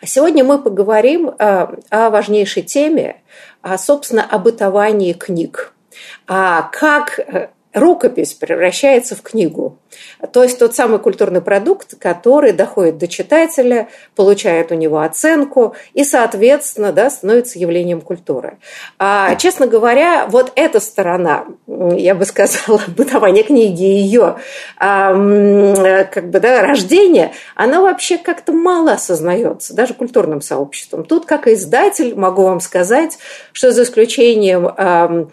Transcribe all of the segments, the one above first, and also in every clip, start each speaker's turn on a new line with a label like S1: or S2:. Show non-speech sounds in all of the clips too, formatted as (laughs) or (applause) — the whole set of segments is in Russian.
S1: А сегодня мы поговорим о важнейшей теме, собственно, о бытовании книг. А как э, рукопись превращается в книгу. То есть тот самый культурный продукт, который доходит до читателя, получает у него оценку и, соответственно, да, становится явлением культуры. А, честно говоря, вот эта сторона, я бы сказала, (laughs) бытования книги и ее а, как бы, да, рождения, она вообще как-то мало осознается, даже культурным сообществом. Тут, как издатель, могу вам сказать, что за исключением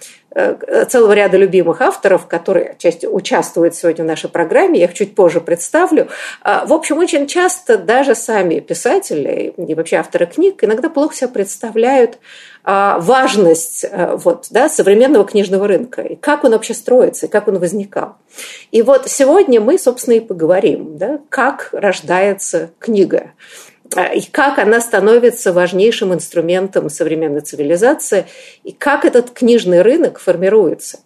S1: целого ряда любимых авторов, которые отчасти участвуют сегодня в нашей программе, я их чуть позже представлю. А, в общем, очень часто даже сами писатели и вообще авторы книг иногда плохо себя представляют а, важность э, вот, да, современного книжного рынка, и как он вообще строится, и как он возникал. И вот сегодня мы, собственно, и поговорим, да, как рождается книга. А, и как она становится важнейшим инструментом современной цивилизации, и как этот книжный рынок формируется.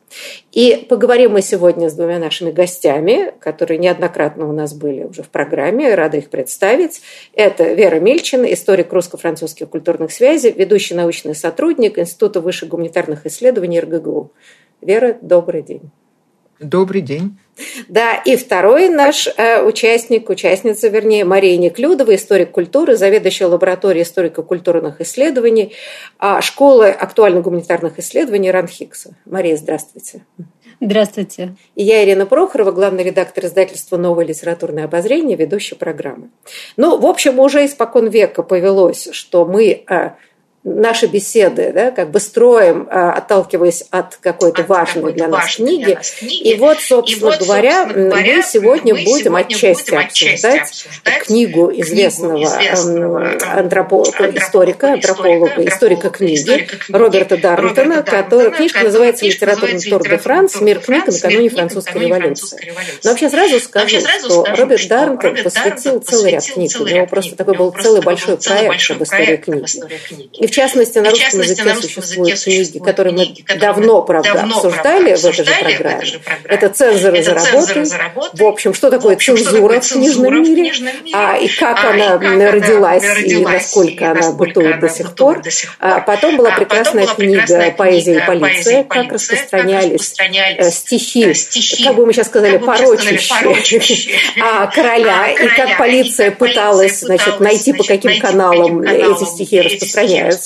S1: И поговорим мы сегодня с двумя нашими гостями, которые неоднократно у нас были уже в программе, рада их представить. Это Вера Мельчина, историк русско-французских культурных связей, ведущий научный сотрудник Института высших гуманитарных исследований РГГУ. Вера, добрый день.
S2: Добрый день.
S1: Да, и второй наш э, участник, участница, вернее, Мария Неклюдова, историк культуры, заведующая лабораторией историко-культурных исследований э, школы актуально-гуманитарных исследований Ранхикса. Мария, здравствуйте.
S3: Здравствуйте.
S1: И я Ирина Прохорова, главный редактор издательства «Новое литературное обозрение», ведущая программы. Ну, в общем, уже испокон века повелось, что мы э, наши беседы, да, как бы строим, а, отталкиваясь от какой-то важной
S3: какой
S1: для, нас книги.
S3: для нас книги.
S1: И вот, собственно,
S3: и вот,
S1: говоря,
S3: собственно говоря,
S1: мы сегодня
S3: мы
S1: будем
S3: сегодня
S1: отчасти
S3: будем
S1: обсуждать,
S3: обсуждать
S1: книгу известного,
S3: книгу известного
S1: антрополога, историка, антрополога, историка книги Роберта Дарнтона, который, книжка называется «Литературный тур де Франс. Мир книг накануне французской революции». Но вообще сразу скажу, что Роберт Дарнтон посвятил целый ряд книг. У него просто такой был целый большой проект об истории книги. И в частности, на русском частности, языке существуют книги, которые мы давно, правда, давно, обсуждали, в, этой же программе. же программе. Это «Цензоры за работой». В общем, что такое общем, цензура, что такое в книжном мире, мире а, и как а, она и как родилась, она и насколько и она бытует до сих пор. А, потом была прекрасная а, книга «Поэзия и полиция», как распространялись э, стихи, э, как бы мы сейчас сказали, порочащие (laughs) короля, и как полиция пыталась значит, найти, по каким каналам эти стихи распространяются.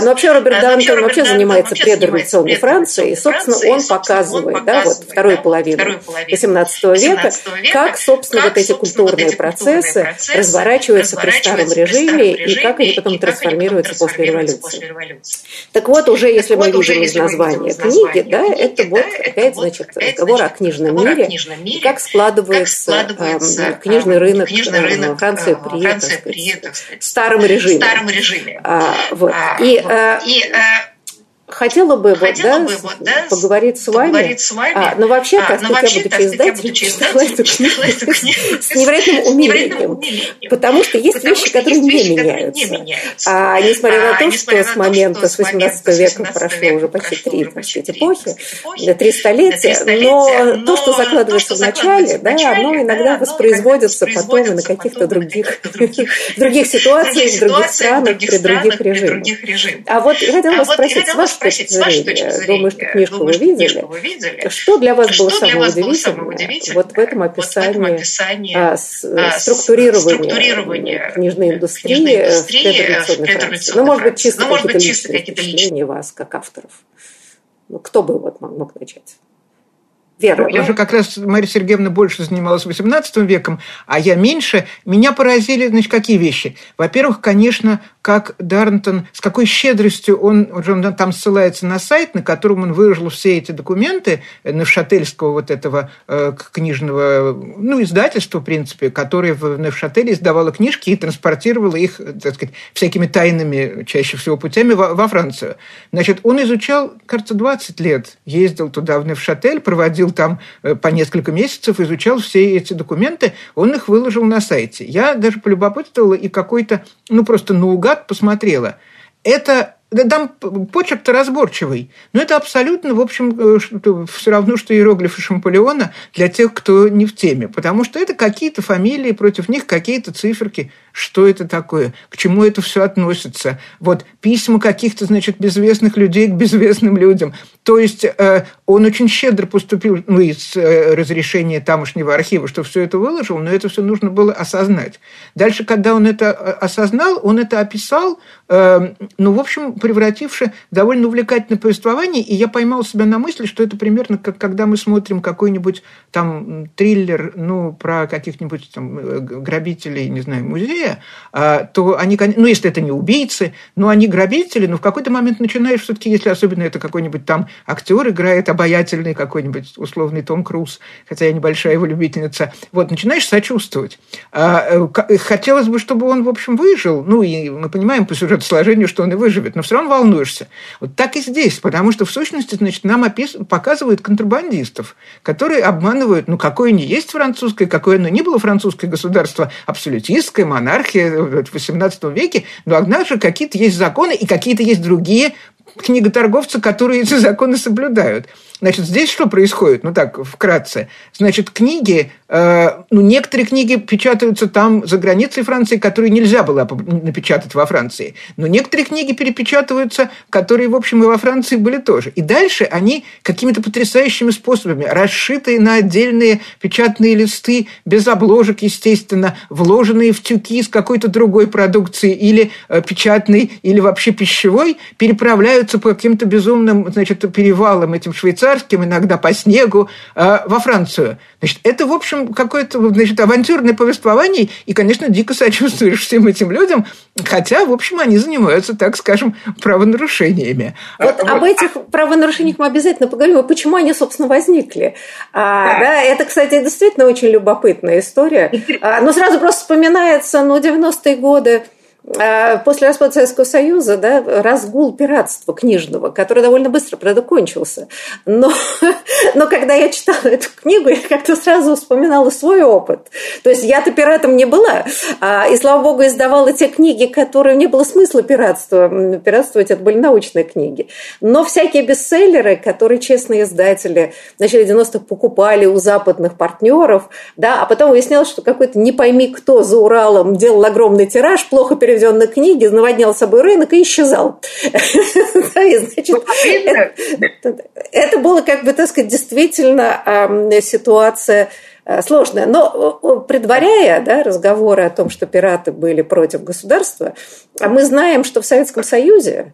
S1: Но вообще Роберт Дантон вообще занимается предреволюционной Францией, и, собственно, он показывает, да, вот вторую половину XVIII века, как, собственно, вот эти культурные процессы разворачиваются при старом режиме и как они потом трансформируются после революции. Так вот, уже если мы видим из названия книги, да, это вот опять, значит, разговор о книжном мире, и как складывается эм, книжный рынок Франции при, старом режиме. А, вот. И и э, Хотела бы, Хотела вот, да, бы вот, да, поговорить с вами. Поговорить с вами. А, но вообще, а, как но вообще, я, будучи издателем, читала эту книгу с невероятным умилением. Потому что есть вещи, которые не меняются. А несмотря на а, то, что с момента, с 18 века прошло уже почти три, эпохи, три столетия, но то, что закладывается в начале, да, оно иногда воспроизводится потом и на каких-то других, других (laughs) ситуациях, в других странах, при других режимах. А вот я хотела вас спросить, с вашей спросить, с вашей точки зрения, думаю, что книжку, Думаю, вы, видели. книжку вы видели, что для вас что было самое удивительное вот в этом описании, вот в этом описании а, с, а, структурирования, структурирования книжной индустрии, книжной индустрии в предреволюционной Франции? Ну, может быть, чисто ну, какие-то личные впечатления вас, как авторов. Ну, кто бы вот мог, мог начать?
S2: Вера. Я же как раз, Мария Сергеевна больше занималась XVIII веком, а я меньше. Меня поразили, значит, какие вещи? Во-первых, конечно, как Дарнтон, с какой щедростью он, он там ссылается на сайт, на котором он выложил все эти документы Невшательского вот этого э, книжного, ну, издательства, в принципе, которое в Невшателе издавало книжки и транспортировало их, так сказать, всякими тайными, чаще всего путями во, во Францию. Значит, он изучал, кажется, 20 лет, ездил туда, в Невшатель, проводил там э, по несколько месяцев, изучал все эти документы, он их выложил на сайте. Я даже полюбопытствовала и какой-то, ну, просто наугад так посмотрела, это там почерк-то разборчивый, но это абсолютно, в общем, э, все равно, что иероглифы Шамполеона для тех, кто не в теме, потому что это какие-то фамилии, против них какие-то циферки. Что это такое? К чему это все относится? Вот письма каких-то, значит, безвестных людей к безвестным людям. То есть э, он очень щедро поступил, ну, из э, разрешения тамошнего архива, что все это выложил, но это все нужно было осознать. Дальше, когда он это осознал, он это описал, ну, в общем, превратившее довольно увлекательное повествование, и я поймал себя на мысли, что это примерно как когда мы смотрим какой-нибудь там триллер, ну, про каких-нибудь там э, грабителей, не знаю, музея, а, то они, ну, если это не убийцы, но они грабители, но в какой-то момент начинаешь все-таки, если особенно это какой-нибудь там актер играет обаятельный какой-нибудь условный Том Круз, хотя я небольшая его любительница, вот, начинаешь сочувствовать. А, э, хотелось бы, чтобы он, в общем, выжил, ну, и мы понимаем по сюжету сложению, что он и выживет, но все равно волнуешься. Вот так и здесь, потому что в сущности, значит, нам опис... показывают контрабандистов, которые обманывают, ну, какое не есть французское, какое оно ни было французское государство, абсолютистское, монархия в XVIII веке, но однако какие-то есть законы и какие-то есть другие книготорговцы, которые эти законы соблюдают. Значит, здесь что происходит? Ну так, вкратце. Значит, книги, э, ну, некоторые книги печатаются там, за границей Франции, которые нельзя было напечатать во Франции. Но некоторые книги перепечатываются, которые, в общем, и во Франции были тоже. И дальше они какими-то потрясающими способами, расшитые на отдельные печатные листы, без обложек, естественно, вложенные в тюки с какой-то другой продукции, или э, печатной, или вообще пищевой, переправляются по каким-то безумным, значит, перевалам этим швейцарским иногда по снегу, э, во Францию. Значит, это, в общем, какое-то значит, авантюрное повествование, и, конечно, дико сочувствуешь всем этим людям, хотя, в общем, они занимаются, так скажем, правонарушениями.
S1: Вот, вот. об этих правонарушениях мы обязательно поговорим, и почему они, собственно, возникли. А, да. это, кстати, действительно очень любопытная история. А, но сразу просто вспоминается, ну, 90-е годы, а, после распада Советского Союза да, разгул пиратства книжного, который довольно быстро, правда, кончился. Но, (laughs) но когда я читала эту книгу, я как-то сразу вспоминала свой опыт. То есть я-то пиратом не была. А, и, слава богу, издавала те книги, которые не было смысла пиратства. Пиратствовать это были научные книги. Но всякие бестселлеры, которые честные издатели в начале 90-х покупали у западных партнеров, да, а потом выяснялось, что какой-то не пойми кто за Уралом делал огромный тираж, плохо перевел переведенной книги, наводнял собой рынок и исчезал. (laughs) Это было, как бы, так сказать, действительно ситуация э, сложная. Но предваряя да, разговоры о том, что пираты были против государства, а мы знаем, что в Советском Союзе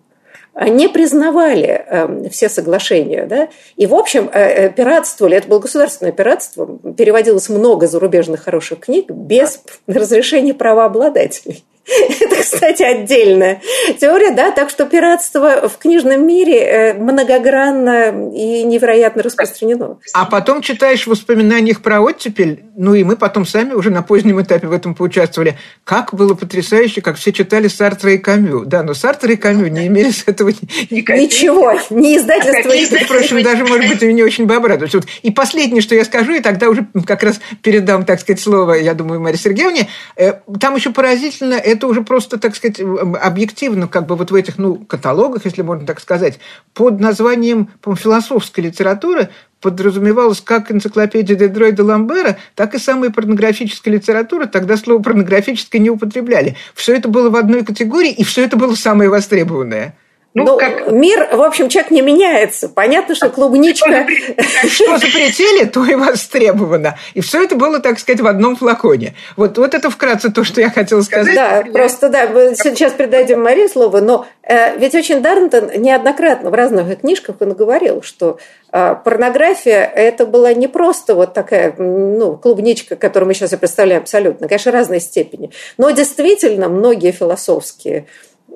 S1: не признавали э, все соглашения. Да? И, в общем, э, пиратствовали, это было государственное пиратство, переводилось много зарубежных хороших книг без (laughs) разрешения правообладателей. Это, кстати, отдельная теория, да, так что пиратство в книжном мире э, многогранно и невероятно распространено.
S2: А потом читаешь в воспоминаниях про оттепель, ну и мы потом сами уже на позднем этапе в этом поучаствовали, как было потрясающе, как все читали Сартра и Камю. Да, но Сартра и Камю не имели с этого
S1: никаких... Ничего, не издательство.
S2: Между прочим, даже, может быть, не очень бы обрадовались. Вот. И последнее, что я скажу, и тогда уже как раз передам, так сказать, слово, я думаю, Марии Сергеевне, э, там еще поразительно это уже просто, так сказать, объективно, как бы вот в этих, ну, каталогах, если можно так сказать, под названием, по философской литературы подразумевалось как энциклопедия Дедро и Ламбера, так и самая порнографическая литература. Тогда слово порнографическое не употребляли. Все это было в одной категории, и все это было самое востребованное.
S1: Ну, ну как... мир, в общем, человек не меняется. Понятно, что клубничка...
S2: Что запретили, (laughs) то и востребовано. И все это было, так сказать, в одном флаконе. Вот, вот это вкратце то, что я хотела сказать.
S1: Да, просто, да, мы сейчас передадим Марии слово, но э, ведь очень Дарнтон неоднократно в разных книжках он говорил, что э, порнография – это была не просто вот такая, ну, клубничка, которую мы сейчас и представляем абсолютно, конечно, разной степени, но действительно многие философские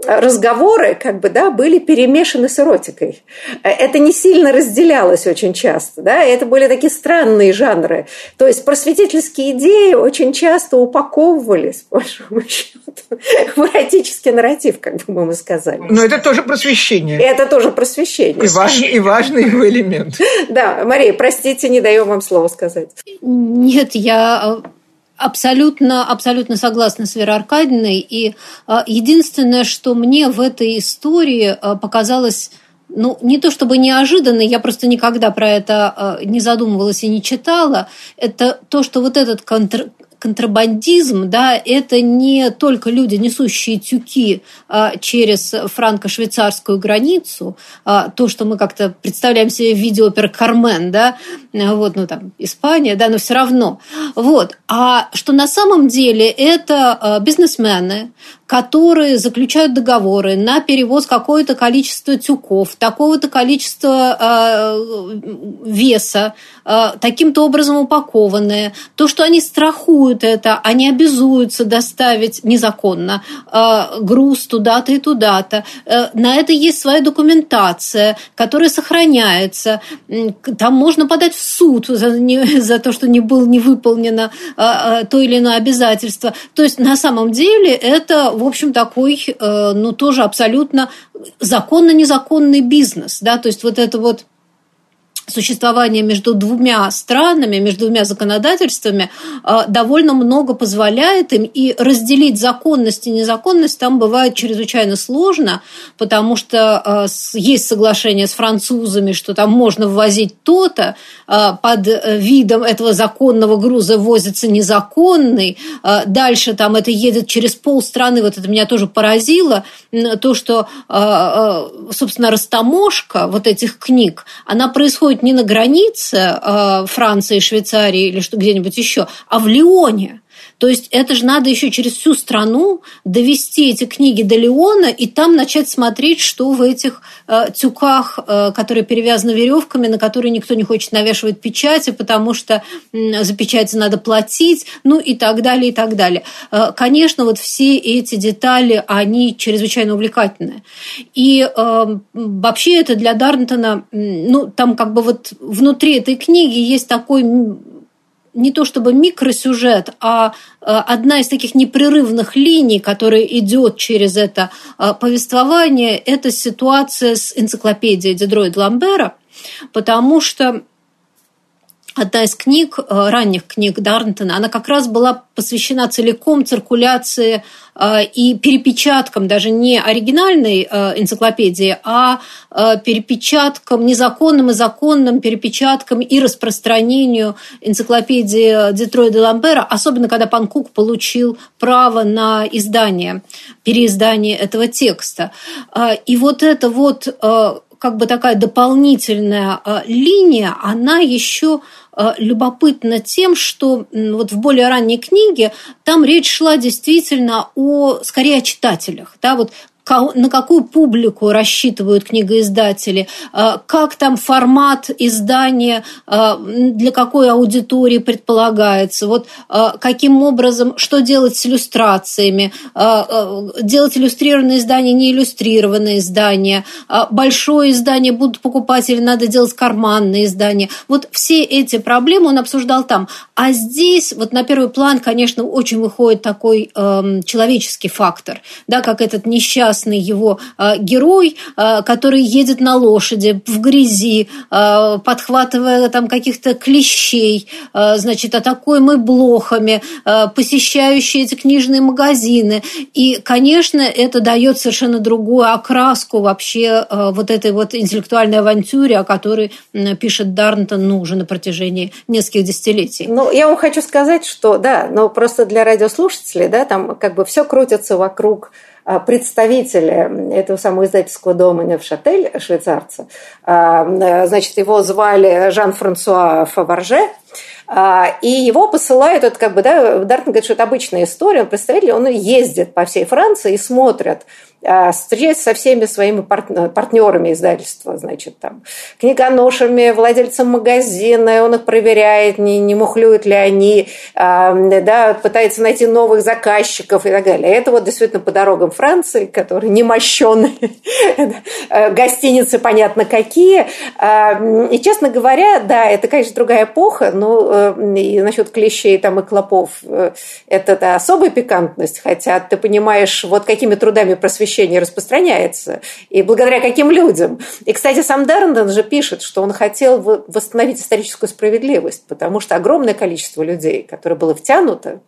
S1: разговоры как бы, да, были перемешаны с эротикой. Это не сильно разделялось очень часто. Да? Это были такие странные жанры. То есть просветительские идеи очень часто упаковывались, (laughs) по большому счету, в эротический нарратив, как бы мы сказали.
S2: Но это тоже просвещение.
S1: Это тоже просвещение.
S2: И важный, и важный его элемент. (laughs)
S1: Да, Мария, простите, не даем вам слово сказать.
S3: Нет, я Абсолютно, абсолютно согласна с Верой Аркадьевной. И а, единственное, что мне в этой истории а, показалось ну, не то чтобы неожиданно, я просто никогда про это а, не задумывалась и не читала, это то, что вот этот контр контрабандизм, да, это не только люди, несущие тюки а, через франко-швейцарскую границу, а, то, что мы как-то представляем себе в виде оперы «Кармен», да, вот, ну, там, Испания, да, но все равно. Вот. А что на самом деле это а, бизнесмены, которые заключают договоры на перевоз какое-то количество тюков, такого-то количества э, веса, э, таким-то образом упакованные. То, что они страхуют это, они обязуются доставить незаконно э, груз туда-то и туда-то. Э, на это есть своя документация, которая сохраняется. Там можно подать в суд за, не, за то, что не было не выполнено э, э, то или иное обязательство. То есть на самом деле это в общем, такой, э, ну, тоже абсолютно законно-незаконный бизнес, да, то есть вот это вот существование между двумя странами, между двумя законодательствами э, довольно много позволяет им, и разделить законность и незаконность там бывает чрезвычайно сложно, потому что э, есть соглашение с французами, что там можно ввозить то-то, э, под видом этого законного груза возится незаконный, дальше там это едет через полстраны, вот это меня тоже поразило, то, что, собственно, растаможка вот этих книг, она происходит происходит не на границе э, Франции, Швейцарии или где-нибудь еще, а в Лионе. То есть это же надо еще через всю страну довести эти книги до Леона и там начать смотреть, что в этих э, тюках, э, которые перевязаны веревками, на которые никто не хочет навешивать печати, потому что э, за печати надо платить, ну и так далее, и так далее. Э, конечно, вот все эти детали, они чрезвычайно увлекательные. И э, вообще это для Дарнтона, ну там как бы вот внутри этой книги есть такой не то чтобы микросюжет, а э, одна из таких непрерывных линий, которая идет через это э, повествование, это ситуация с энциклопедией Дедроид Ламбера, потому что одна из книг, э, ранних книг Дарнтона, она как раз была посвящена целиком циркуляции э, и перепечаткам даже не оригинальной э, энциклопедии, а перепечаткам, незаконным и законным перепечаткам и распространению энциклопедии Детройда Ламбера, особенно когда Панкук получил право на издание, переиздание этого текста. И вот это вот как бы такая дополнительная линия, она еще любопытно тем, что вот в более ранней книге там речь шла действительно о, скорее о читателях. Да, вот на какую публику рассчитывают книгоиздатели, а, как там формат издания, а, для какой аудитории предполагается, вот а, каким образом, что делать с иллюстрациями, делать иллюстрированное издание, не иллюстрированное издание, большое издание будут покупать или надо делать карманное издание. Вот все эти проблемы он обсуждал там. А здесь вот на первый план, конечно, очень выходит такой э, человеческий фактор, да, как этот несчастный прекрасный его э, герой, э, который едет на лошади в грязи, э, подхватывая там каких-то клещей, значит, атакуемый блохами, посещающий эти книжные магазины. И, конечно, это дает совершенно другую окраску вообще вот этой вот интеллектуальной авантюре, о которой пишет Дарнтон ну, уже на протяжении нескольких десятилетий.
S1: Ну, я вам хочу сказать, что, да, но просто для радиослушателей, да, там как бы все крутится вокруг представителя этого самого издательского дома Невшатель, швейцарца. Значит, его звали Жан-Франсуа Фаварже, и его посылают, это как бы, да, Дартон говорит, что это обычная история, он представитель, он ездит по всей Франции и смотрит, а, встречается со всеми своими партнерами издательства, значит, там, книгоношами, владельцем магазина, он их проверяет, не, не мухлюют ли они, а, да, пытается найти новых заказчиков и так далее. Это вот действительно по дорогам Франции, которые не мощеные, (laughs) гостиницы понятно какие. А, и, честно говоря, да, это, конечно, другая эпоха, но э, и насчет клещей там и клопов, э, это особая пикантность, хотя ты понимаешь, вот какими трудами просвещения освещение распространяется, и благодаря каким людям. И, кстати, сам Даррендон же пишет, что он хотел восстановить историческую справедливость, потому что огромное количество людей, которые было втянуто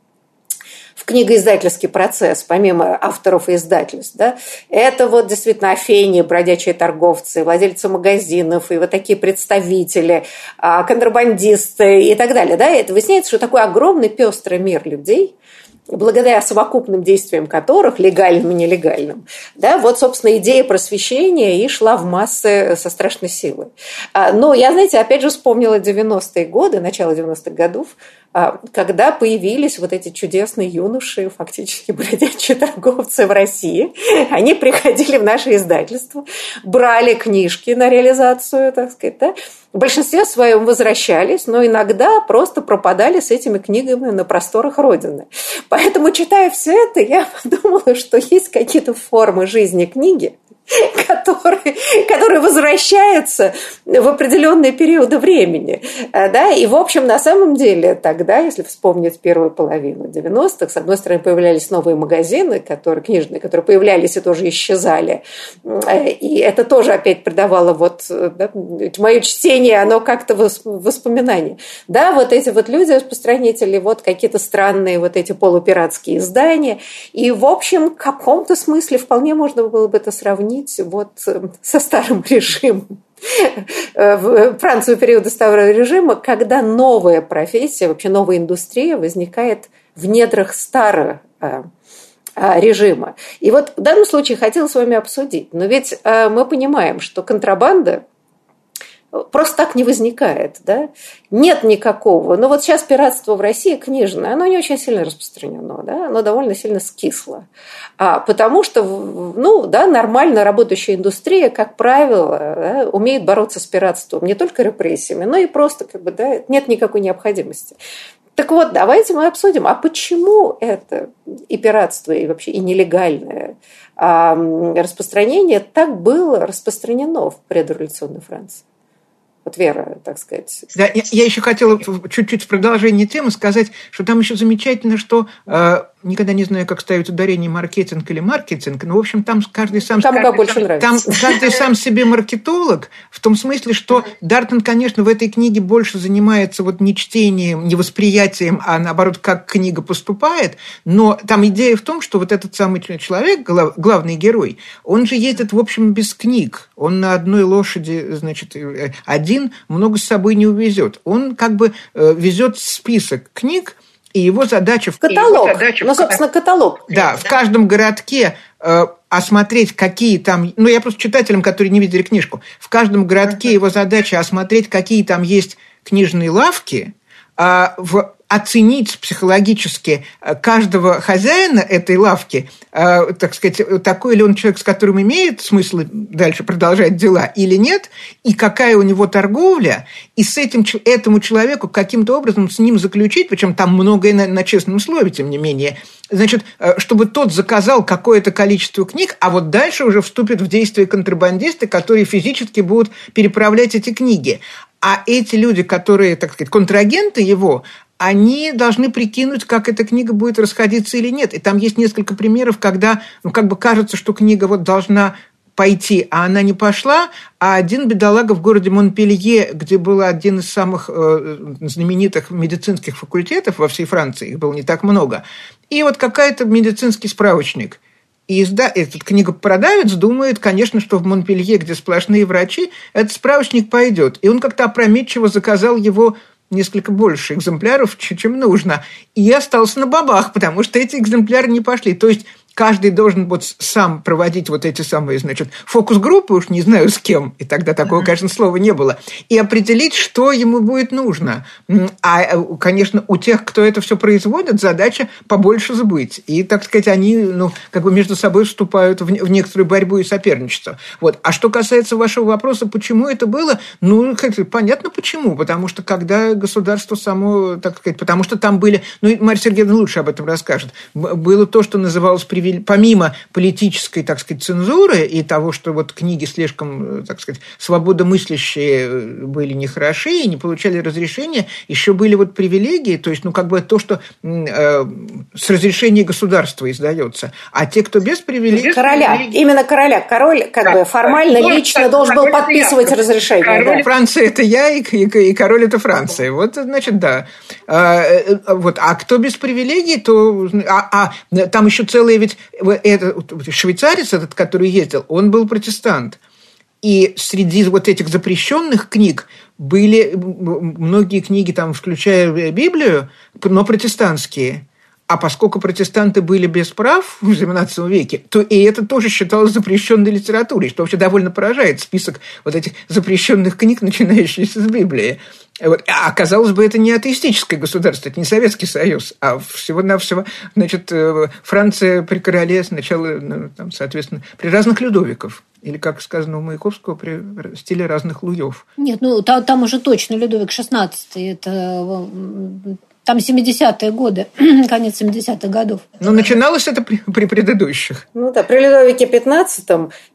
S1: в книгоиздательский процесс, помимо авторов и издательств, да, это вот действительно афени, бродячие торговцы, владельцы магазинов и вот такие представители, а, контрабандисты и так далее. Да, это выясняется, что такой огромный пестрый мир людей – благодаря совокупным действиям которых, легальным и нелегальным, да, вот, собственно, идея просвещения и шла в массы со страшной силой. А, но я, знаете, опять же вспомнила 90-е годы, начало 90-х годов, когда появились вот эти чудесные юноши, фактически бродячие торговцы в России. (laughs) Они приходили в наше издательство, брали книжки на реализацию, так сказать, да, в большинстве своем возвращались, но иногда просто пропадали с этими книгами на просторах Родины. Поэтому, читая все это, я (laughs) подумала, что есть какие-то формы жизни книги, (laughs) которые, которые возвращаются в определенные периоды времени. Э, да? И, в общем, на самом деле тогда, если вспомнить первую половину 90-х, с одной стороны, появлялись новые магазины, которые, книжные, которые появлялись и тоже исчезали. Э, и это тоже опять придавало вот да, мое чтение, оно как-то воспоминание. Да, вот эти вот люди, распространители, вот какие-то странные вот эти полупиратские издания. И, в общем, в каком-то смысле вполне можно было бы это сравнить сравнить вот э, со старым (laughs) режимом. Э, в Францию периода старого режима, когда новая профессия, вообще новая индустрия возникает в недрах старого э, режима. И вот в данном случае хотела с вами обсудить. Но ведь мы понимаем, что контрабанда просто так не возникает, да? Нет никакого. Но вот сейчас пиратство в России книжное, оно не очень сильно распространено, да? Оно довольно сильно скисло. А, потому что, ну, да, нормально работающая индустрия, как правило, да, умеет бороться с пиратством не только репрессиями, но и просто, как бы, да, нет никакой необходимости. Так вот, давайте мы обсудим, а почему это и пиратство, и вообще и нелегальное а, распространение так было распространено в предреволюционной Франции? Вот вера, так сказать.
S2: Да, я, я еще хотела чуть-чуть в продолжении темы сказать, что там еще замечательно, что э, никогда не знаю, как ставить ударение маркетинг или маркетинг, но, в общем, там каждый сам...
S1: Там каждый, больше нравится.
S2: Там каждый сам себе маркетолог, в том смысле, что Дартон, конечно, в этой книге больше занимается вот не чтением, не восприятием, а наоборот, как книга поступает, но там идея в том, что вот этот самый человек, главный герой, он же ездит, в общем, без книг. Он на одной лошади, значит, э, один много с собой не увезет. Он как бы э, везет список книг, и его задача...
S1: в Каталог. Его задача ну, собственно, каталог.
S2: Да, в каждом городке э, осмотреть, какие там... Ну, я просто читателям, которые не видели книжку. В каждом городке его задача осмотреть, какие там есть книжные лавки, в оценить психологически э, каждого хозяина этой лавки, э, так сказать, такой ли он человек, с которым имеет смысл дальше продолжать дела или нет, и какая у него торговля, и с этим, этому человеку каким-то образом с ним заключить, причем там многое на, на честном слове, тем не менее, значит, э, чтобы тот заказал какое-то количество книг, а вот дальше уже вступят в действие контрабандисты, которые физически будут переправлять эти книги. А эти люди, которые, так сказать, контрагенты его, они должны прикинуть, как эта книга будет расходиться или нет. И там есть несколько примеров, когда, ну, как бы кажется, что книга вот должна пойти, а она не пошла, а один бедолага в городе Монпелье, где был один из самых э, знаменитых медицинских факультетов во всей Франции, их было не так много, и вот какая-то медицинский справочник – и изда... этот книгопродавец думает, конечно, что в Монпелье, где сплошные врачи, этот справочник пойдет. И он как-то опрометчиво заказал его несколько больше экземпляров, чем нужно. И я остался на бабах, потому что эти экземпляры не пошли. То есть каждый должен вот сам проводить вот эти самые, значит, фокус-группы, уж не знаю с кем, и тогда такого, конечно, слова не было, и определить, что ему будет нужно. А, э, конечно, у тех, кто это все производит, задача побольше забыть. И, так сказать, они, ну, как бы между собой вступают в, в некоторую борьбу и соперничество. Вот. А что касается вашего вопроса, почему это было, ну, как понятно почему. Потому что когда государство само, так сказать, потому что там были, ну, Марья Сергеевна лучше об этом расскажет, было то, что называлось, помимо политической, так сказать, цензуры и того, что вот книги слишком, так сказать, свободомыслящие э, были нехороши и не получали разрешения, еще были вот привилегии, то есть, ну, как бы то, что э, с разрешения государства издается. А те, кто без привилегий...
S1: Короля, именно короля. Король, как да. бы, формально, король, лично должен был подписывать разрешение.
S2: Король да. Франции – это я, и, и, и король – это Франция. Вот, значит, да. А, э, вот, а кто без привилегий, то... А, а там еще целые ведь... Этот, швейцарец этот, который ездил, он был протестант. И среди вот этих запрещенных книг были многие книги, там, включая Библию, но протестантские. А поскольку протестанты были без прав в XVII веке, то и это тоже считалось запрещенной литературой, что вообще довольно поражает список вот этих запрещенных книг, начинающихся с Библии. Вот. А казалось бы, это не атеистическое государство, это не Советский Союз, а всего-навсего, значит, э, Франция при короле сначала, ну, там, соответственно, при разных Людовиков. Или, как сказано у Маяковского, при стиле разных Луев.
S3: Нет, ну там, уже точно Людовик XVI. Это там 70-е годы, (clears throat) конец 70-х годов.
S2: Но начиналось это при, при предыдущих.
S1: Ну да, при Людовике 15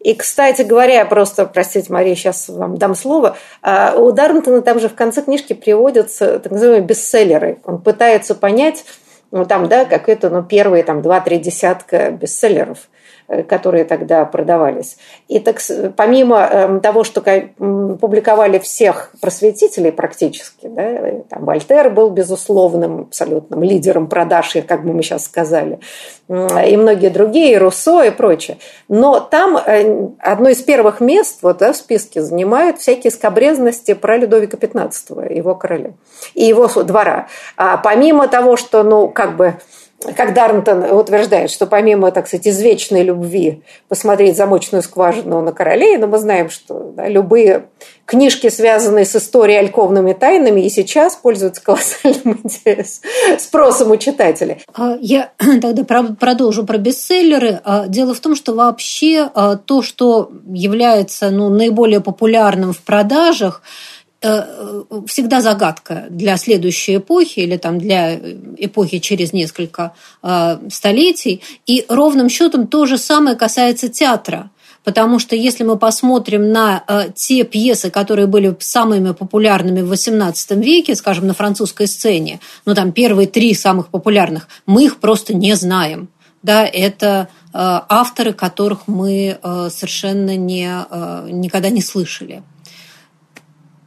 S1: И, кстати говоря, я просто, простите, Мария, сейчас вам дам слово. А, у Дарнтона там же в конце книжки приводятся так называемые бестселлеры. Он пытается понять, ну там, да, как это, ну, первые там два-три десятка бестселлеров – которые тогда продавались. И так, помимо эм, того, что публиковали всех просветителей практически, да, там Вольтер был безусловным абсолютным лидером продаж, как бы мы сейчас сказали, и многие другие, и Руссо и прочее. Но там э, одно из первых мест вот, да, в списке занимают всякие скобрезности про Людовика XV, его короля, и его двора. А помимо того, что, ну, как бы как Дарнтон утверждает, что помимо, так сказать, извечной любви посмотреть замочную скважину на королей, но мы знаем, что да, любые книжки, связанные с историей альковными тайнами, и сейчас пользуются колоссальным (laughs) спросом у читателей.
S3: А, я (clears throat) тогда продолжу про бестселлеры. А, дело в том, что вообще а, то, что является ну, наиболее популярным в продажах, всегда загадка для следующей эпохи или там для эпохи через несколько э, столетий. И ровным счетом то же самое касается театра. Потому что если мы посмотрим на э, те пьесы, которые были самыми популярными в XVIII веке, скажем, на французской сцене, ну там первые три самых популярных, мы их просто не знаем. Да, это авторы, которых мы совершенно не, никогда не слышали.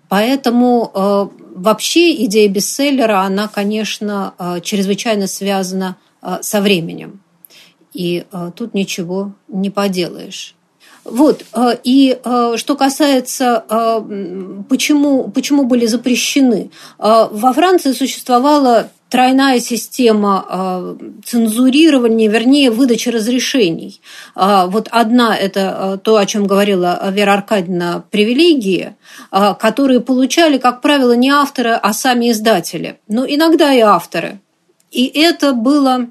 S3: Поэтому э, вообще идея бестселлера, она, конечно, э, чрезвычайно связана э, со временем. И тут ничего не поделаешь. Вот, и что касается, почему, почему были запрещены. Во Франции существовала тройная система э, цензурирования, вернее, выдачи разрешений. Э, вот одна – это э, то, о чем говорила Вера Аркадьевна, привилегии, которые получали, как правило, не авторы, а сами издатели, но иногда и авторы. И это было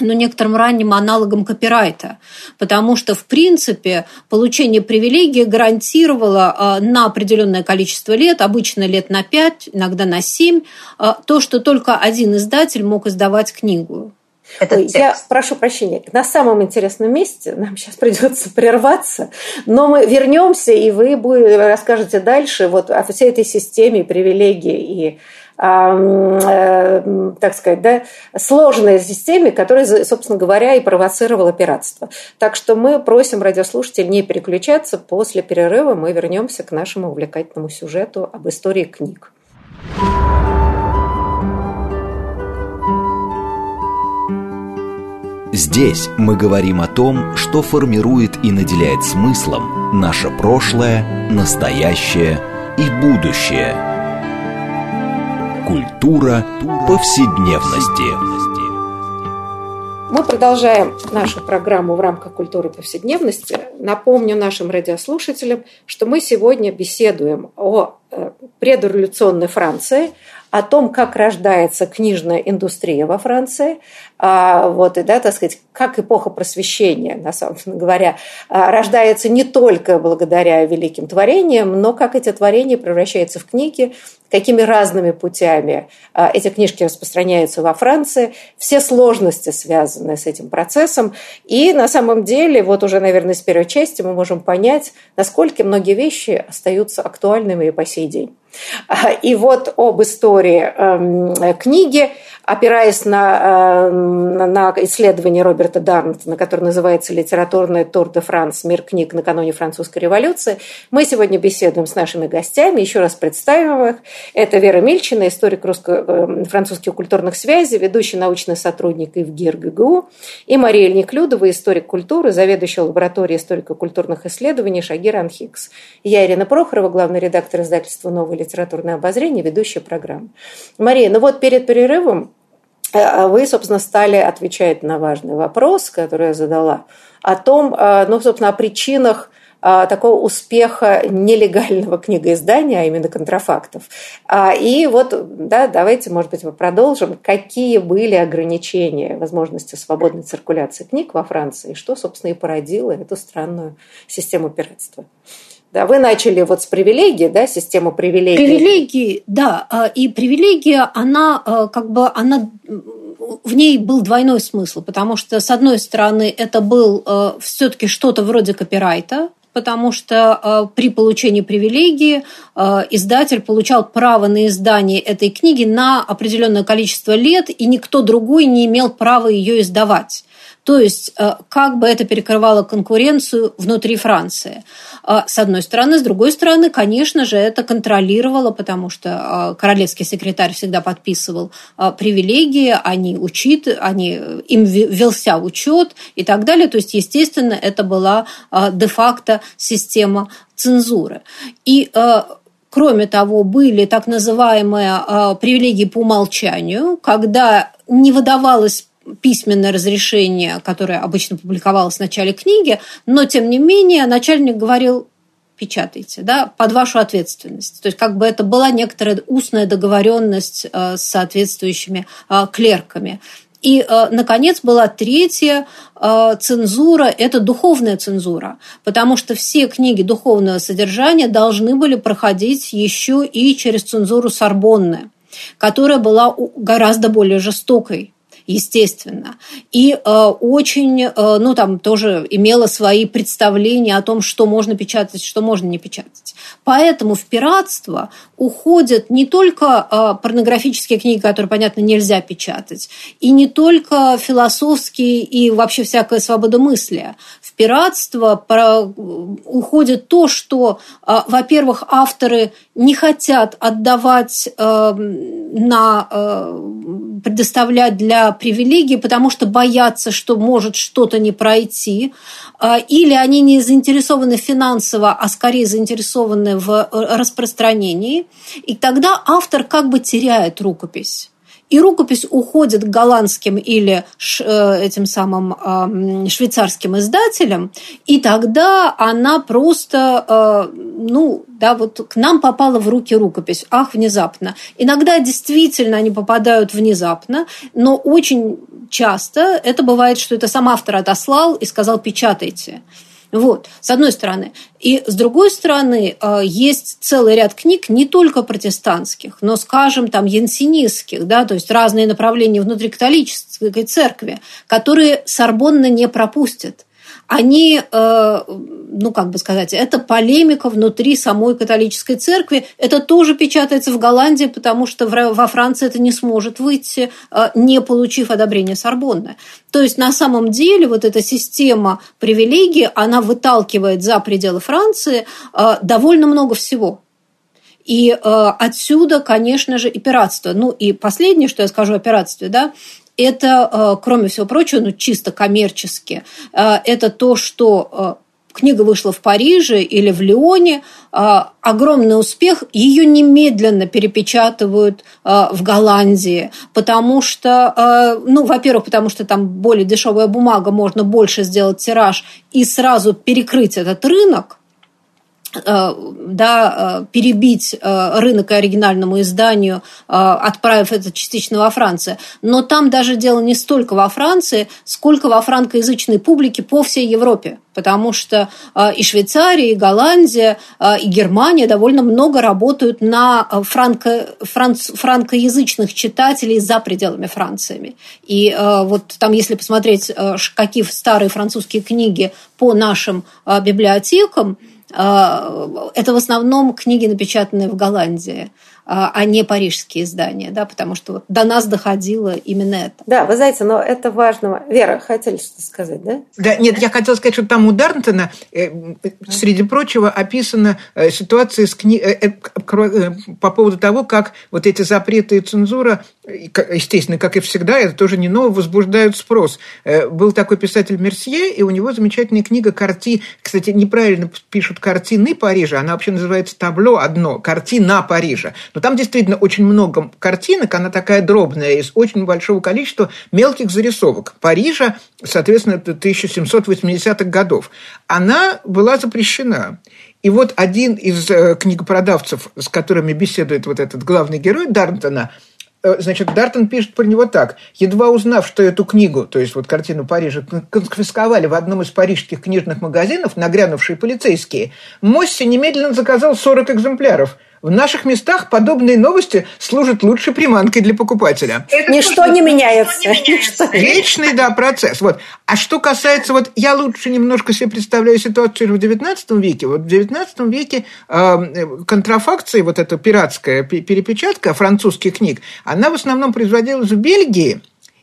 S3: ну, некоторым ранним аналогом копирайта, потому что, в принципе, получение привилегии гарантировало а, на определенное количество лет, обычно лет на 5, иногда на 7, а, то, что только один издатель мог издавать книгу.
S1: Ой, я прошу прощения, на самом интересном месте нам сейчас придется прерваться, но мы вернемся, и вы расскажете дальше вот о всей этой системе привилегий и так сказать, да, сложной системе, которая, собственно говоря, и провоцировала пиратство. Так что мы просим радиослушателей не переключаться. После перерыва мы вернемся к нашему увлекательному сюжету об истории книг.
S4: Здесь мы говорим о том, что формирует и наделяет смыслом наше прошлое, настоящее и будущее – Культура повседневности.
S1: Мы продолжаем нашу программу в рамках культуры повседневности. Напомню нашим радиослушателям, что мы сегодня беседуем о э, предреволюционной Франции, о том, как рождается книжная индустрия во Франции, а, вот, и, да, так сказать, как эпоха просвещения, на самом говоря, а, рождается не только благодаря великим творениям, но как эти творения превращаются в книги, какими разными путями а, эти книжки распространяются во Франции, все сложности, связанные с этим процессом. И на самом деле, вот уже, наверное, с первой части мы можем понять, насколько многие вещи остаются актуальными и по сей день. И вот об истории эм, книги, опираясь на, э, на исследование Роберта Дарнтона, которое называется «Литературная тур де Франс. Мир книг накануне французской революции», мы сегодня беседуем с нашими гостями. Еще раз представим их. Это Вера Мильчина, историк русско-французских культурных связей, ведущий научный сотрудник ИВГИР ГГУ, и Мария Неклюдова, историк культуры, заведующая лабораторией историко-культурных исследований Шагир Анхикс. Я Ирина Прохорова, главный редактор издательства «Новое литературное обозрение», ведущая программы. Мария, ну вот перед перерывом э, вы, собственно, стали отвечать на важный вопрос, который я задала, о том, э, ну, собственно, о причинах а, такого успеха нелегального книгоиздания, а именно контрафактов. А, и вот, да, давайте, может быть, мы продолжим. Какие были ограничения возможности свободной циркуляции книг во Франции, что, собственно, и породило эту странную систему пиратства? Да, вы начали вот с привилегии, да, систему привилегий.
S3: Привилегии, да, а, и привилегия, она как бы, она в ней был двойной смысл, потому что, с одной стороны, это был все-таки что-то вроде копирайта, потому что при получении привилегии издатель получал право на издание этой книги на определенное количество лет, и никто другой не имел права ее издавать. То есть, э, как бы это перекрывало конкуренцию внутри Франции. Э, с одной стороны. С другой стороны, конечно же, это контролировало, потому что э, королевский секретарь всегда подписывал привилегии, они учит, они, им велся учет и так далее. То есть, естественно, это была де-факто система цензуры. И Кроме того, были так называемые привилегии по умолчанию, когда не выдавалось письменное разрешение, которое обычно публиковалось в начале книги, но тем не менее начальник говорил, печатайте, да, под вашу ответственность. То есть как бы это была некоторая устная договоренность э, с соответствующими э, клерками. И, э, наконец, была третья цензура – это духовная цензура, потому что все книги духовного содержания должны были проходить еще и через цензуру Сорбонны, которая была гораздо более жестокой естественно. И э, очень, э, ну, там тоже имела свои представления о том, что можно печатать, что можно не печатать. Поэтому в пиратство уходят не только э, порнографические книги, которые, понятно, нельзя печатать, и не только философские и вообще всякое свободомыслие. В пиратство про, уходит то, что, э, во-первых, авторы не хотят отдавать э, на э, предоставлять для привилегии, потому что боятся, что может что-то не пройти, э, или они не заинтересованы финансово, а скорее заинтересованы в э, распространении, и тогда автор как бы теряет рукопись и рукопись уходит к голландским или э, этим самым швейцарским издателям, и тогда она просто, э, ну, да, вот к нам попала в руки рукопись, ах, внезапно. Иногда действительно они попадают внезапно, но очень часто это бывает, что это сам автор отослал и сказал «печатайте». Вот, с одной стороны. И с другой стороны, э, есть целый ряд книг, не только протестантских, но, скажем, там, янсинистских, да, то есть разные направления внутри католической церкви, которые Сорбонна не пропустят они, э, ну, как бы сказать, это полемика внутри самой католической церкви. Это тоже печатается в Голландии, потому что во Франции это не сможет выйти, э, не получив одобрения Сорбонны. То есть, на самом деле, вот эта система привилегий, она выталкивает за пределы Франции э, довольно много всего. И э, отсюда, конечно же, и пиратство. Ну и последнее, что я скажу о пиратстве, да, это, э, кроме всего прочего, ну, чисто коммерчески, э, это то, что э, книга вышла в Париже или в Лионе, огромный успех, ее немедленно перепечатывают в Голландии, потому что, ну, во-первых, потому что там более дешевая бумага, можно больше сделать тираж и сразу перекрыть этот рынок, да, э, перебить э, рынок оригинальному изданию, отправив это частично во Францию. Но там даже дело не столько во Франции, сколько во франкоязычной публике по всей Европе. Потому что и Швейцария, и Голландия, и Германия довольно много работают на франко, франц, франкоязычных читателей за пределами Франции. И вот там, если посмотреть, какие старые французские книги по нашим библиотекам, это в основном книги, напечатанные в Голландии. А, а не парижские издания, да, потому что вот до нас доходило именно это.
S1: Да, вы знаете, но это важно. Вера, хотели что-то сказать, да?
S2: Да, нет, я хотела сказать, что там у Дарнтона, э, среди прочего, описана э, ситуация с кни... Э, по поводу того, как вот эти запреты и цензура, естественно, как и всегда, это тоже не ново, возбуждают спрос. Был такой писатель Мерсье, и у него замечательная книга «Карти». Кстати, неправильно пишут «картины Парижа», она вообще называется «Табло одно», «Картина Парижа». Но там действительно очень много картинок, она такая дробная, из очень большого количества мелких зарисовок Парижа, соответственно, 1780-х годов. Она была запрещена. И вот один из э, книгопродавцев, с которыми беседует вот этот главный герой Дарнтона, э, Значит, Дартон пишет про него так. Едва узнав, что эту книгу, то есть вот картину Парижа, конфисковали в одном из парижских книжных магазинов, нагрянувшие полицейские, Мосси немедленно заказал 40 экземпляров – в наших местах подобные новости служат лучшей приманкой для покупателя.
S1: Это Ничто не меняется.
S2: Ничто. Вечный, да, процесс. Вот. А что касается, вот я лучше немножко себе представляю ситуацию в XIX веке. Вот в XIX веке э, контрафакция, вот эта пиратская перепечатка французских книг, она в основном производилась в Бельгии,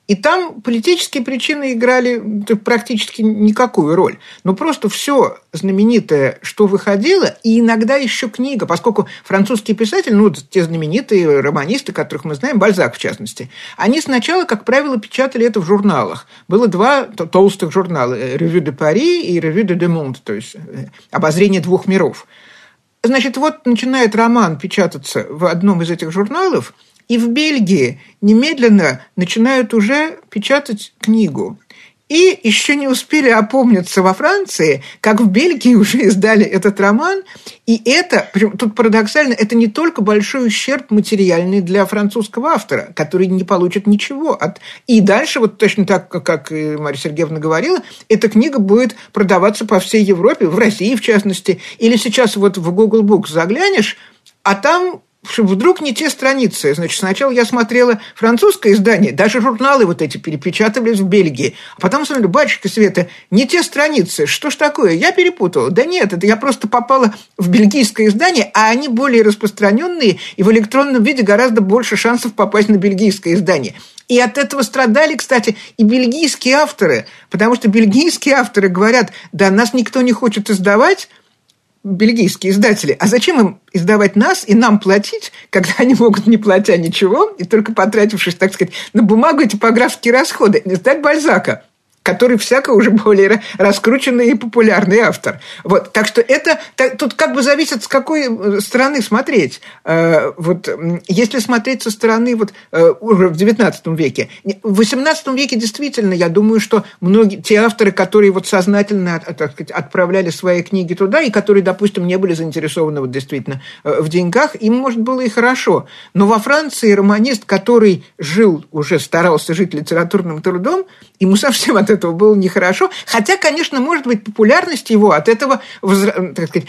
S2: и там политические причины играли практически никакую роль. Но просто все знаменитое, что выходило, и иногда еще книга, поскольку французские писатели, ну, те знаменитые романисты, которых мы знаем, Бальзак в частности, они сначала, как правило, печатали это в журналах. Было два толстых журнала – «Ревю де Пари» и «Ревю де де Монт», то есть э, «Обозрение двух миров». Значит, вот начинает роман печататься в одном из этих журналов – и в Бельгии немедленно начинают уже печатать книгу. И еще не успели опомниться во Франции, как в Бельгии (laughs) уже издали этот роман. И это, тут парадоксально, это не только большой ущерб материальный для французского автора, который не получит ничего. От... И дальше, вот точно так, как Мария Сергеевна говорила, эта книга будет продаваться по всей Европе, в России в частности. Или сейчас вот в Google Books заглянешь, а там вдруг не те страницы. Значит, сначала я смотрела французское издание, даже журналы вот эти перепечатывались в Бельгии. А потом смотрю, батюшка Света, не те страницы. Что ж такое? Я перепутала. Да нет, это я просто попала в бельгийское издание, а они более распространенные, и в электронном виде гораздо больше шансов попасть на бельгийское издание. И от этого страдали, кстати, и бельгийские авторы, потому что бельгийские авторы говорят, да, нас никто не хочет издавать, бельгийские издатели, а зачем им издавать нас и нам платить, когда они могут, не платя ничего, и только потратившись, так сказать, на бумагу и типографские расходы, издать Бальзака? Который всяко уже более раскрученный и популярный автор. Вот, так что это так, тут как бы зависит, с какой э, стороны смотреть. Э, вот, если смотреть со стороны вот, э, уже в XIX веке. В XVIII веке действительно, я думаю, что многие, те авторы, которые вот сознательно так сказать, отправляли свои книги туда, и которые, допустим, не были заинтересованы вот, действительно в деньгах, им, может, было и хорошо. Но во Франции романист, который жил, уже старался жить литературным трудом, ему совсем от этого было нехорошо. Хотя, конечно, может быть, популярность его от этого, так сказать,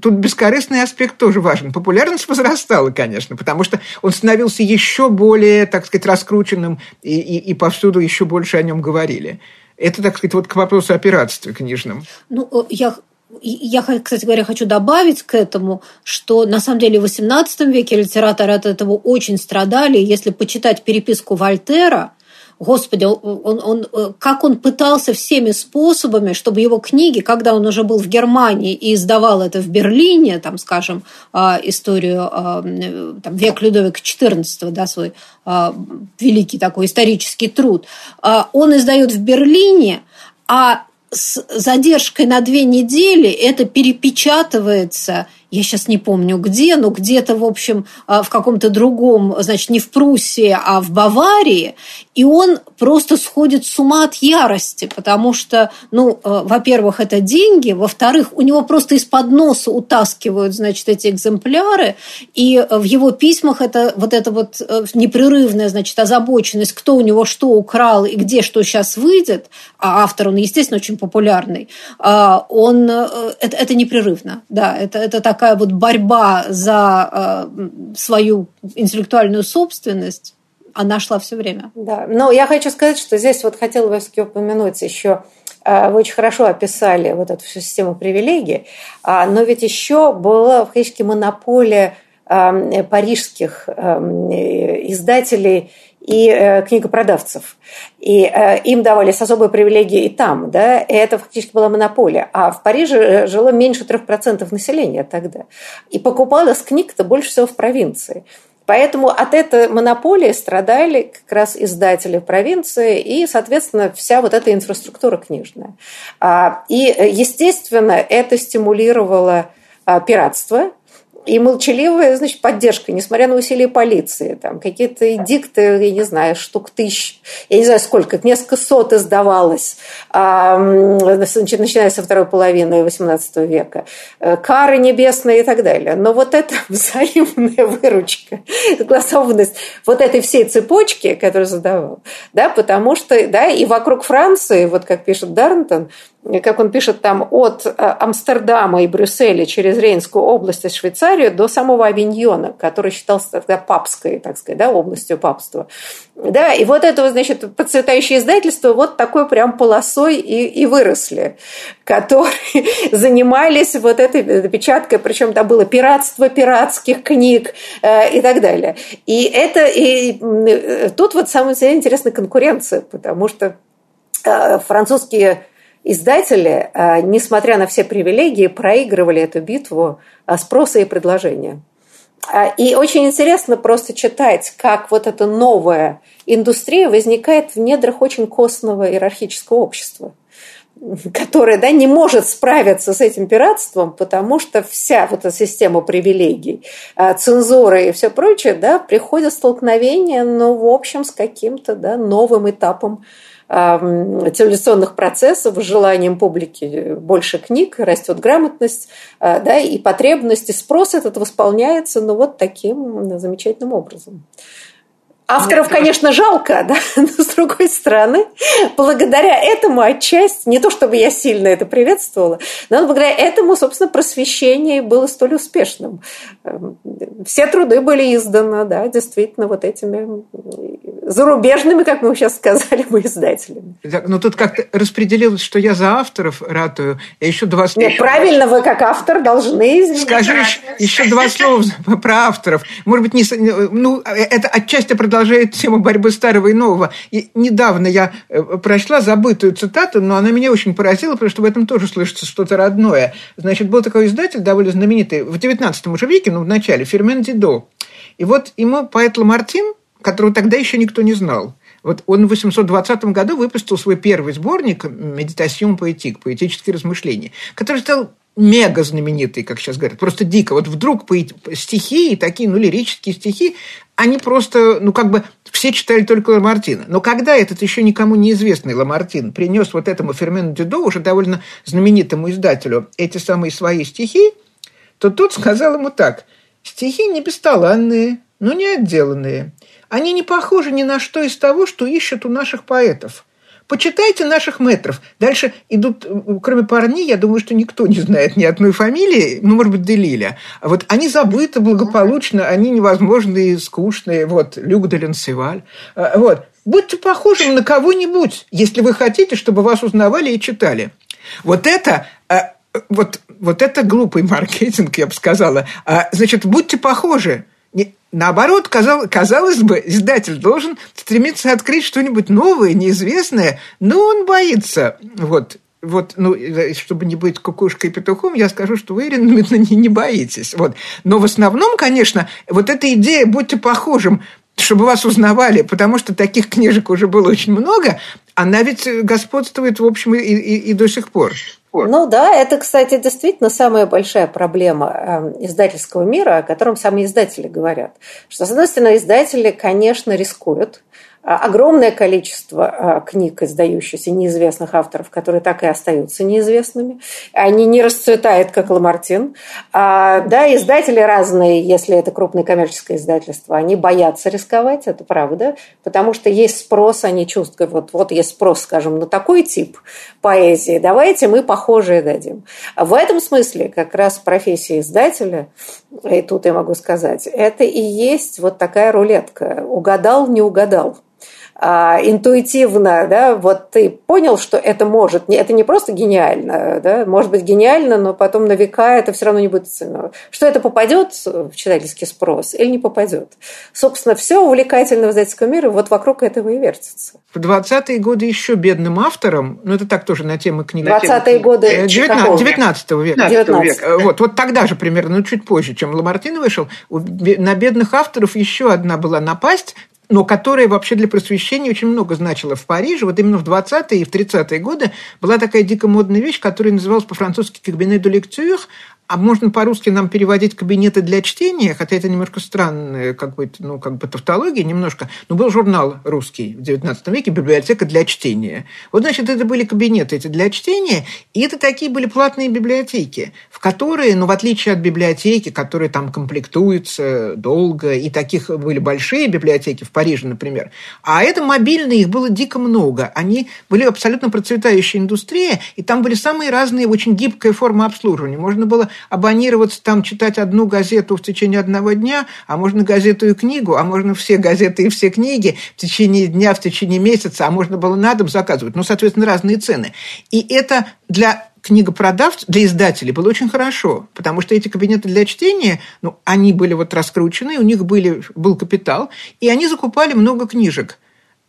S2: тут бескорыстный аспект тоже важен. Популярность возрастала, конечно, потому что он становился еще более, так сказать, раскрученным, и, и, и повсюду еще больше о нем говорили. Это, так сказать, вот к вопросу о пиратстве книжном.
S3: Ну, э, я я, кстати говоря, хочу добавить к этому, что на самом деле в XVIII веке литераторы от этого очень страдали. Если почитать переписку Вольтера, Господи, он, он, э, как он пытался всеми способами, чтобы его книги, когда он уже был в Германии и издавал это в Берлине, там, скажем, а, историю а, там, век Людовика XIV, да, свой а, великий такой исторический труд, он издает в Берлине, а с задержкой на две недели это перепечатывается – я сейчас не помню где, но где-то, в общем, а, в каком-то другом, значит, не в Пруссии, а в Баварии, и он просто сходит с ума от ярости, потому что, ну, э, во-первых, это деньги, во-вторых, у него просто из-под носа утаскивают, значит, эти экземпляры, и в его письмах это вот эта вот э, непрерывная, значит, озабоченность, кто у него что украл и где что сейчас выйдет, а автор, он, естественно, очень популярный, а, он, э, это, это непрерывно, да, это, это так такая вот борьба за э, свою интеллектуальную собственность, она шла все время.
S1: Да, но я хочу сказать, что здесь вот хотела бы все-таки упомянуть еще э, вы очень хорошо описали вот эту всю систему привилегий, а, но ведь еще была фактически монополия э, парижских издателей и э, книгопродавцев. И э, им давались особые привилегии и там, да, и это фактически была монополия. А в Париже э, жило меньше 3% населения тогда. И покупалось книг-то больше всего в провинции. Поэтому от этой монополии страдали как раз издатели провинции и, соответственно, вся вот эта инфраструктура книжная. А, и, естественно, это стимулировало а, пиратство, и молчаливая, значит, поддержка, несмотря на усилия полиции, там какие-то эдикты, я не знаю, штук тысяч, я не знаю сколько, несколько сот издавалось, начиная со второй половины XVIII века, э, кары небесные и так далее. Но вот эта (laughs) взаимная выручка, согласованность вот этой всей цепочки, которую задавал, да, потому что, да, и вокруг Франции, вот как пишет Дарнтон, как он пишет там, от э, Амстердама и Брюсселя через Рейнскую область и Швейцарию до самого Авиньона, который считался тогда папской, так сказать, да, областью папства. Да, и вот это, значит, процветающее издательство вот такой прям полосой и, и выросли, которые (laughs) занимались вот этой напечаткой, причем там было пиратство пиратских книг э, и так далее. И это, и э, тут вот самая интересная конкуренция, потому что э, французские издатели, э, несмотря на все привилегии, проигрывали эту битву э, спроса и предложения. Э, и очень интересно просто читать, как вот эта новая индустрия возникает в недрах очень костного иерархического общества которое да, не может справиться с этим пиратством, потому что вся вот эта система привилегий, цензура и все прочее, да, приходит столкновение, ну, в общем, с каким-то да, новым этапом цивилизационных процессов, желанием публики больше книг, растет грамотность, а, да, и потребности, спрос этот восполняется, ну, вот таким замечательным образом. Авторов, конечно, жалко, да, (laughs) но с другой стороны, благодаря этому отчасти, не то чтобы я сильно это приветствовала, но благодаря этому, собственно, просвещение было столь успешным. Эм, все труды были изданы, да, действительно, вот этими зарубежными, как мы сейчас сказали, (laughs) мы издателями.
S2: Так, но ну, тут как-то распределилось, что я за авторов ратую, я еще два
S1: слова... Нет, правильно, вы как автор должны...
S2: Скажу еще, еще два слова (laughs) про авторов. Может быть, не, ну, это отчасти продолжение продолжает тему борьбы старого и нового. И недавно я э, прочла забытую цитату, но она меня очень поразила, потому что в этом тоже слышится что-то родное. Значит, был такой издатель довольно знаменитый в 19 уже веке, ну, в начале, Фермен Дидо. И вот ему поэт Ламартин, которого тогда еще никто не знал, вот он в 820 году выпустил свой первый сборник «Медитасион поэтик», «Поэтические размышления», который стал мега знаменитый, как сейчас говорят, просто дико. Вот вдруг стихи, такие, ну, лирические стихи, они просто, ну, как бы все читали только Ламартина. Но когда этот еще никому неизвестный Ламартин принес вот этому Фермену Дюдо, уже довольно знаменитому издателю, эти самые свои стихи, то тот сказал ему так. Стихи не бесталанные, но не отделанные. Они не похожи ни на что из того, что ищут у наших поэтов – Почитайте наших метров. Дальше идут, кроме парней, я думаю, что никто не знает ни одной фамилии, ну, может быть, Делиля. А вот они забыты благополучно, они невозможные, скучные. Вот, Люк де Ленсеваль. А, вот. Будьте похожи на кого-нибудь, если вы хотите, чтобы вас узнавали и читали. Вот это а, вот, вот это глупый маркетинг, я бы сказала. А, значит, будьте похожи. Наоборот, казалось бы, издатель должен стремиться открыть что-нибудь новое, неизвестное, но он боится. Вот, вот, ну, чтобы не быть кукушкой и петухом, я скажу, что вы, Ирина не, не боитесь. Вот. Но в основном, конечно, вот эта идея «будьте похожим», чтобы вас узнавали, потому что таких книжек уже было очень много, она ведь господствует, в общем, и, и, и до сих пор.
S1: Ну да, это, кстати, действительно самая большая проблема эм, издательского мира, о котором сами издатели говорят. Что, с одной стороны, издатели, конечно, рискуют, огромное количество а, книг, издающихся неизвестных авторов, которые так и остаются неизвестными. Они не расцветают, как Ламартин. А, да, издатели разные, если это крупное коммерческое издательство, они боятся рисковать, это правда, потому что есть спрос, они чувствуют, вот, вот есть спрос, скажем, на такой тип поэзии, давайте мы похожие дадим. В этом смысле как раз профессия издателя, и тут я могу сказать, это и есть вот такая рулетка. Угадал, не угадал. А, интуитивно, да, вот ты понял, что это может, это не просто гениально, да, может быть гениально, но потом на века это все равно не будет ценно. Что это попадет в читательский спрос или не попадет. Собственно, все увлекательно в издательском мире вот вокруг этого и вертится.
S2: В 20-е годы еще бедным автором, ну это так тоже на тему книги.
S1: 20-е годы
S2: 19, 19 века. 19 века. Вот, вот тогда же примерно, ну чуть позже, чем Ламартин вышел, на бедных авторов еще одна была напасть, но которая вообще для просвещения очень много значила в Париже. Вот именно в 20-е и в 30-е годы была такая дико модная вещь, которая называлась по-французски «кабинет de lecture», а можно по-русски нам переводить кабинеты для чтения, хотя это немножко странная как бы, ну, как бы тавтология немножко. Но был журнал русский в XIX веке «Библиотека для чтения». Вот, значит, это были кабинеты эти для чтения, и это такие были платные библиотеки, в которые, ну, в отличие от библиотеки, которые там комплектуются долго, и таких были большие библиотеки в Париже, например, а это мобильные, их было дико много. Они были абсолютно процветающая индустрия, и там были самые разные, очень гибкая форма обслуживания. Можно было абонироваться, там читать одну газету в течение одного дня, а можно газету и книгу, а можно все газеты и все книги в течение дня, в течение месяца, а можно было на дом заказывать. Ну, соответственно, разные цены. И это для книгопродавцев, для издателей было очень хорошо, потому что эти кабинеты для чтения, ну, они были вот раскручены, у них были, был капитал, и они закупали много книжек.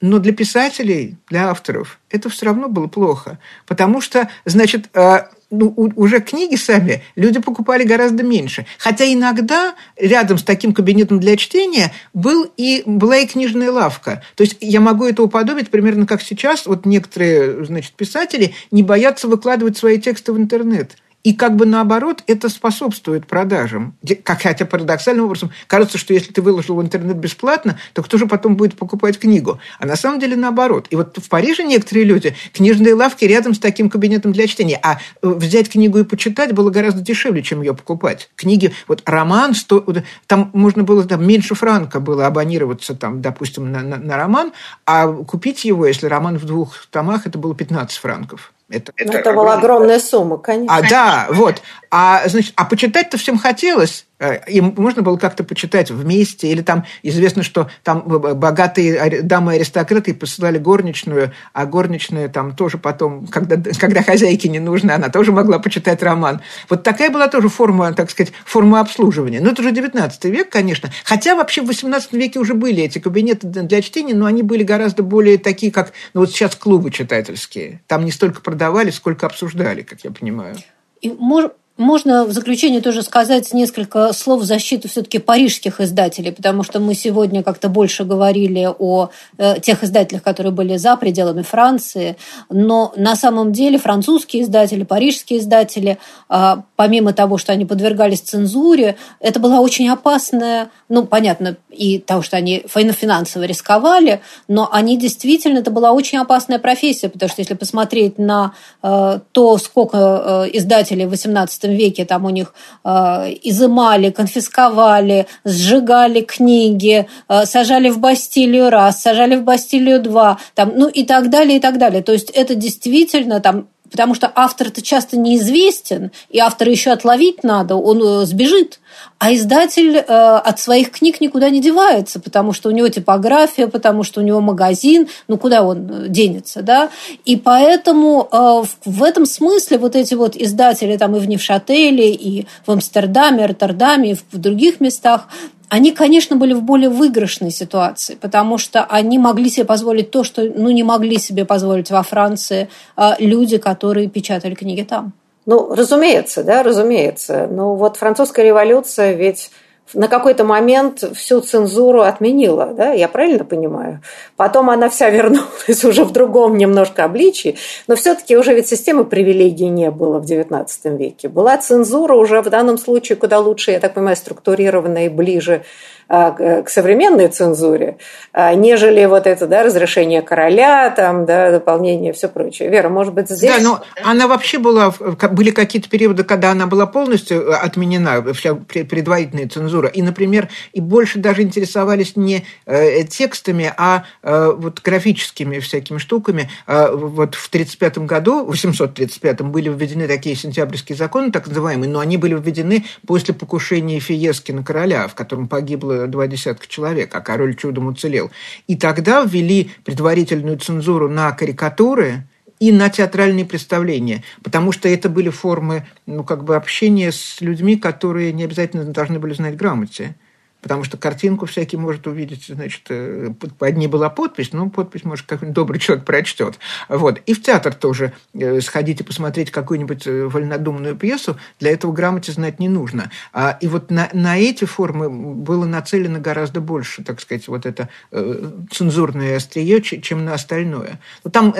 S2: Но для писателей, для авторов это все равно было плохо, потому что, значит, э, ну, уже книги сами люди покупали гораздо меньше. Хотя иногда рядом с таким кабинетом для чтения был и, была и книжная лавка. То есть я могу это уподобить примерно как сейчас. Вот некоторые значит, писатели не боятся выкладывать свои тексты в интернет. И как бы наоборот, это способствует продажам. Как, хотя парадоксальным образом кажется, что если ты выложил в интернет бесплатно, то кто же потом будет покупать книгу? А на самом деле наоборот. И вот в Париже некоторые люди, книжные лавки рядом с таким кабинетом для чтения. А э, взять книгу и почитать было гораздо дешевле, чем ее покупать. Книги, вот роман, сто, там можно было, там меньше франка было абонироваться, там, допустим, на, на, на роман, а купить его, если роман в двух томах, это было 15 франков.
S1: Это, это, это была огромная сумма, конечно.
S2: А, да, вот. А, значит, а почитать-то всем хотелось. Э, им можно было как-то почитать вместе, или там известно, что там богатые дамы-аристократы посылали горничную, а горничная там тоже потом, когда, когда хозяйке не нужно, она тоже могла почитать роман. Вот такая была тоже форма, так сказать, форма обслуживания. Но это уже 19 век, конечно. Хотя вообще в 18 веке уже были эти кабинеты для чтения, но они были гораздо более такие, как ну, вот сейчас клубы читательские. Там не столько продавали, сколько обсуждали, как я понимаю.
S3: И, может, можно в заключение тоже сказать несколько слов в защиту все-таки парижских издателей, потому что мы сегодня как-то больше говорили о э, тех издателях, которые были за пределами Франции, но на самом деле французские издатели, парижские издатели, э, помимо того, что они подвергались цензуре, это была очень опасная, ну, понятно, и того, что они финансово рисковали, но они действительно, это была очень опасная профессия, потому что если посмотреть на э, то, сколько издателей в 18 веке там у них э, изымали, конфисковали, сжигали книги, э, сажали в Бастилию раз, сажали в Бастилию два, там, ну и так далее, и так далее. То есть это действительно там потому что автор-то часто неизвестен, и автора еще отловить надо, он э, сбежит. А издатель э, от своих книг никуда не девается, потому что у него типография, потому что у него магазин, ну куда он э, денется, да? И поэтому э, в этом смысле вот эти вот издатели там и в Невшателе, и в Амстердаме, Роттердаме, и в других местах, они, конечно, были в более выигрышной ситуации, потому что они могли себе позволить то, что ну, не могли себе позволить во Франции а, люди, которые печатали книги там.
S1: Ну, разумеется, да, разумеется. Ну, вот французская революция ведь на какой-то момент всю цензуру отменила, да, я правильно понимаю? Потом она вся вернулась (laughs) уже в другом немножко обличии, но все-таки уже ведь системы привилегий не было в XIX веке. Была цензура уже в данном случае куда лучше, я так понимаю, структурированная и ближе к современной цензуре, а, нежели вот это, да, разрешение короля, там, да, дополнение, все прочее. Вера, может быть, здесь...
S2: Да, но она вообще была, были какие-то периоды, когда она была полностью э, отменена, вся предварительная цензура. И, например, и больше даже интересовались не э, текстами, а э, вот графическими всякими штуками. Вот в 1935 году, в 835 были введены такие сентябрьские законы, так называемые, но они были введены после покушения Фиески на короля, в котором погибло два десятка человек, а король чудом уцелел. И тогда ввели предварительную цензуру на карикатуры, и на театральные представления, потому что это были формы ну, как бы общения с людьми, которые не обязательно должны были знать грамоте потому что картинку всякий может увидеть, значит, э, под ней была подпись, но подпись, может, какой-нибудь добрый человек прочтет. Вот. И в театр тоже э, сходить и посмотреть какую-нибудь э, вольнодумную пьесу, для этого грамоте знать не нужно. А, и вот на, на эти формы было нацелено гораздо больше, так сказать, вот это цензурное острие, чем на остальное. Но ну, там,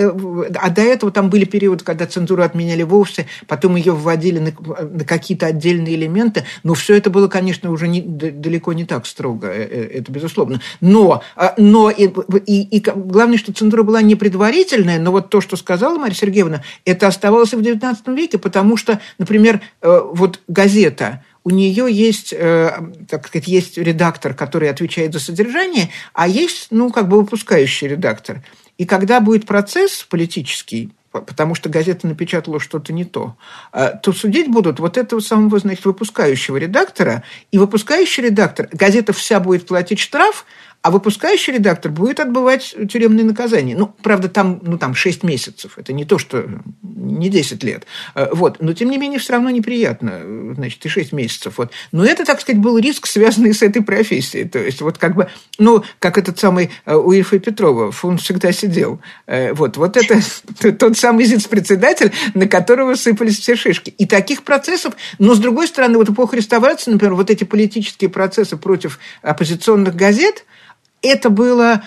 S2: а до этого там были периоды, когда цензуру отменяли вовсе, потом ее вводили на, на какие-то отдельные элементы, но все это было, конечно, уже не, далеко не так строго, э, э, это безусловно. Но, а, но и, и, и главное, что цензура была не предварительная, но вот то, что сказала Мария Сергеевна, это оставалось и в XIX веке, потому что, например, э, вот газета, у нее есть, так сказать, есть редактор, который отвечает за содержание, а есть, ну, как бы выпускающий редактор. И когда будет процесс политический, потому что газета напечатала что-то не то, а, то судить будут вот этого самого, значит, выпускающего редактора, и выпускающий редактор, газета вся будет платить штраф, а выпускающий редактор будет отбывать тюремные наказания. Ну, правда, там, ну, там 6 месяцев. Это не то, что не 10 лет. Э, вот. Но, тем не менее, все равно неприятно. Значит, и 6 месяцев. Вот. Но это, так сказать, был риск, связанный с этой профессией. То есть, вот как бы, ну, как этот самый э, у Ильфа Петрова, он всегда сидел. Э, вот, вот это (laughs) тот самый зиц-председатель, на которого сыпались все шишки. И таких процессов, но, с другой стороны, вот эпоха реставрации, например, вот эти политические процессы против оппозиционных газет – это было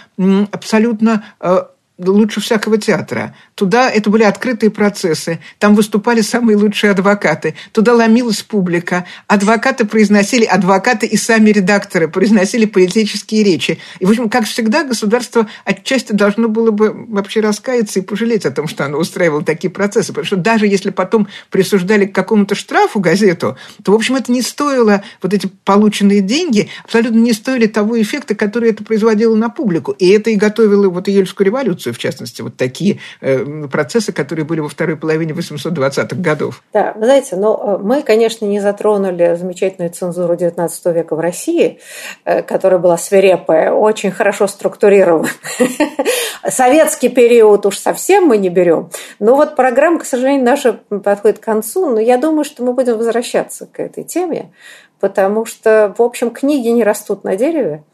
S2: абсолютно э, лучше всякого театра. Туда это были открытые процессы, там выступали самые лучшие адвокаты, туда ломилась публика, адвокаты произносили, адвокаты и сами редакторы произносили политические речи. И, в общем, как всегда, государство отчасти должно было бы вообще раскаяться и пожалеть о том, что оно устраивало такие процессы, потому что даже если потом присуждали к какому-то штрафу газету, то, в общем, это не стоило, вот эти полученные деньги абсолютно не стоили того эффекта, который это производило на публику. И это и готовило вот июльскую революцию, в частности, вот такие э, процессы, которые были во второй половине 820-х годов.
S1: Да, вы знаете, но э, мы, конечно, не затронули замечательную цензуру XIX века в России, э, которая была свирепая, очень хорошо структурирована. (laughs) Советский период уж совсем мы не берем. Но вот программа, к сожалению, наша подходит к концу, но я думаю, что мы будем возвращаться к этой теме, потому что, в общем, книги не растут на дереве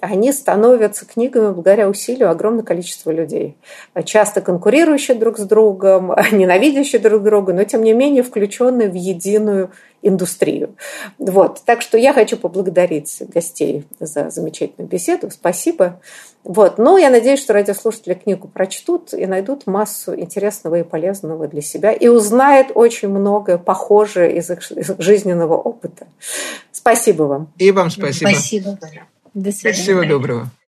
S1: они становятся книгами благодаря усилию огромного количества людей. Часто конкурирующие друг с другом, (laughs) ненавидящие друг друга, но тем не менее включенные в единую индустрию. Вот. Так что я хочу поблагодарить гостей за замечательную беседу. Спасибо. Вот. Но я надеюсь, что радиослушатели книгу прочтут и найдут массу интересного и полезного для себя и узнают очень многое похожее из их, из их жизненного опыта. Спасибо вам.
S2: И вам спасибо.
S3: Спасибо. До свидания.
S2: Всего доброго.